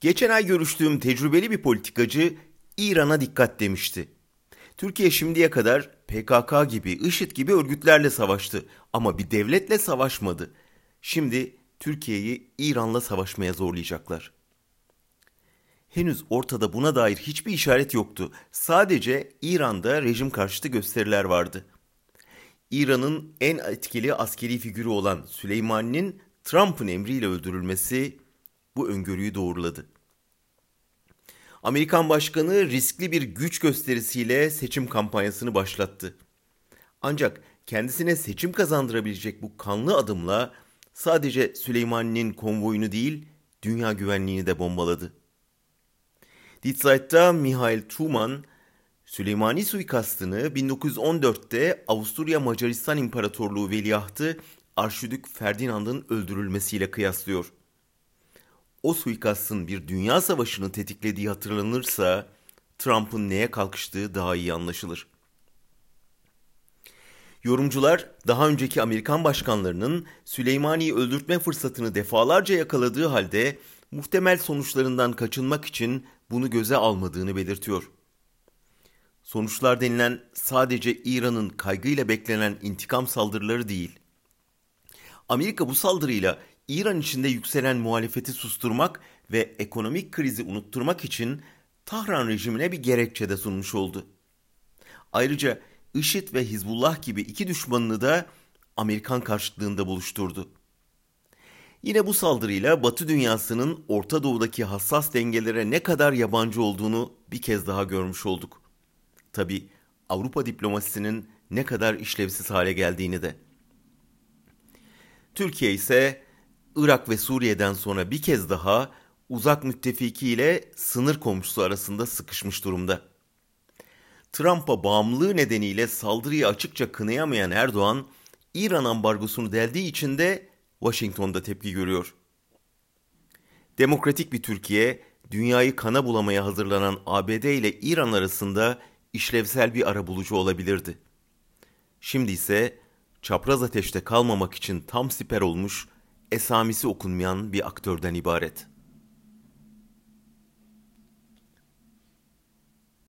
Geçen ay görüştüğüm tecrübeli bir politikacı İran'a dikkat demişti. Türkiye şimdiye kadar PKK gibi, IŞİD gibi örgütlerle savaştı ama bir devletle savaşmadı. Şimdi Türkiye'yi İran'la savaşmaya zorlayacaklar. Henüz ortada buna dair hiçbir işaret yoktu. Sadece İran'da rejim karşıtı gösteriler vardı. İran'ın en etkili askeri figürü olan Süleymani'nin Trump'ın emriyle öldürülmesi bu öngörüyü doğruladı. Amerikan başkanı riskli bir güç gösterisiyle seçim kampanyasını başlattı. Ancak kendisine seçim kazandırabilecek bu kanlı adımla sadece Süleymani'nin konvoyunu değil, dünya güvenliğini de bombaladı. Die Zeit'ta Mihail Truman, Süleymani suikastını 1914'te Avusturya Macaristan İmparatorluğu veliahtı Arşidük Ferdinand'ın öldürülmesiyle kıyaslıyor. O suikastın bir dünya savaşını tetiklediği hatırlanırsa Trump'ın neye kalkıştığı daha iyi anlaşılır. Yorumcular daha önceki Amerikan başkanlarının Süleymani'yi öldürtme fırsatını defalarca yakaladığı halde muhtemel sonuçlarından kaçınmak için bunu göze almadığını belirtiyor. Sonuçlar denilen sadece İran'ın kaygıyla beklenen intikam saldırıları değil. Amerika bu saldırıyla İran içinde yükselen muhalefeti susturmak ve ekonomik krizi unutturmak için Tahran rejimine bir gerekçe de sunmuş oldu. Ayrıca IŞİD ve Hizbullah gibi iki düşmanını da Amerikan karşıtlığında buluşturdu. Yine bu saldırıyla Batı dünyasının Orta Doğu'daki hassas dengelere ne kadar yabancı olduğunu bir kez daha görmüş olduk. Tabi Avrupa diplomasisinin ne kadar işlevsiz hale geldiğini de. Türkiye ise Irak ve Suriye'den sonra bir kez daha uzak müttefiki ile sınır komşusu arasında sıkışmış durumda. Trump'a bağımlılığı nedeniyle saldırıyı açıkça kınayamayan Erdoğan, İran ambargosunu deldiği için de Washington'da tepki görüyor. Demokratik bir Türkiye, dünyayı kana bulamaya hazırlanan ABD ile İran arasında işlevsel bir arabulucu olabilirdi. Şimdi ise çapraz ateşte kalmamak için tam siper olmuş, esamisi okunmayan bir aktörden ibaret.''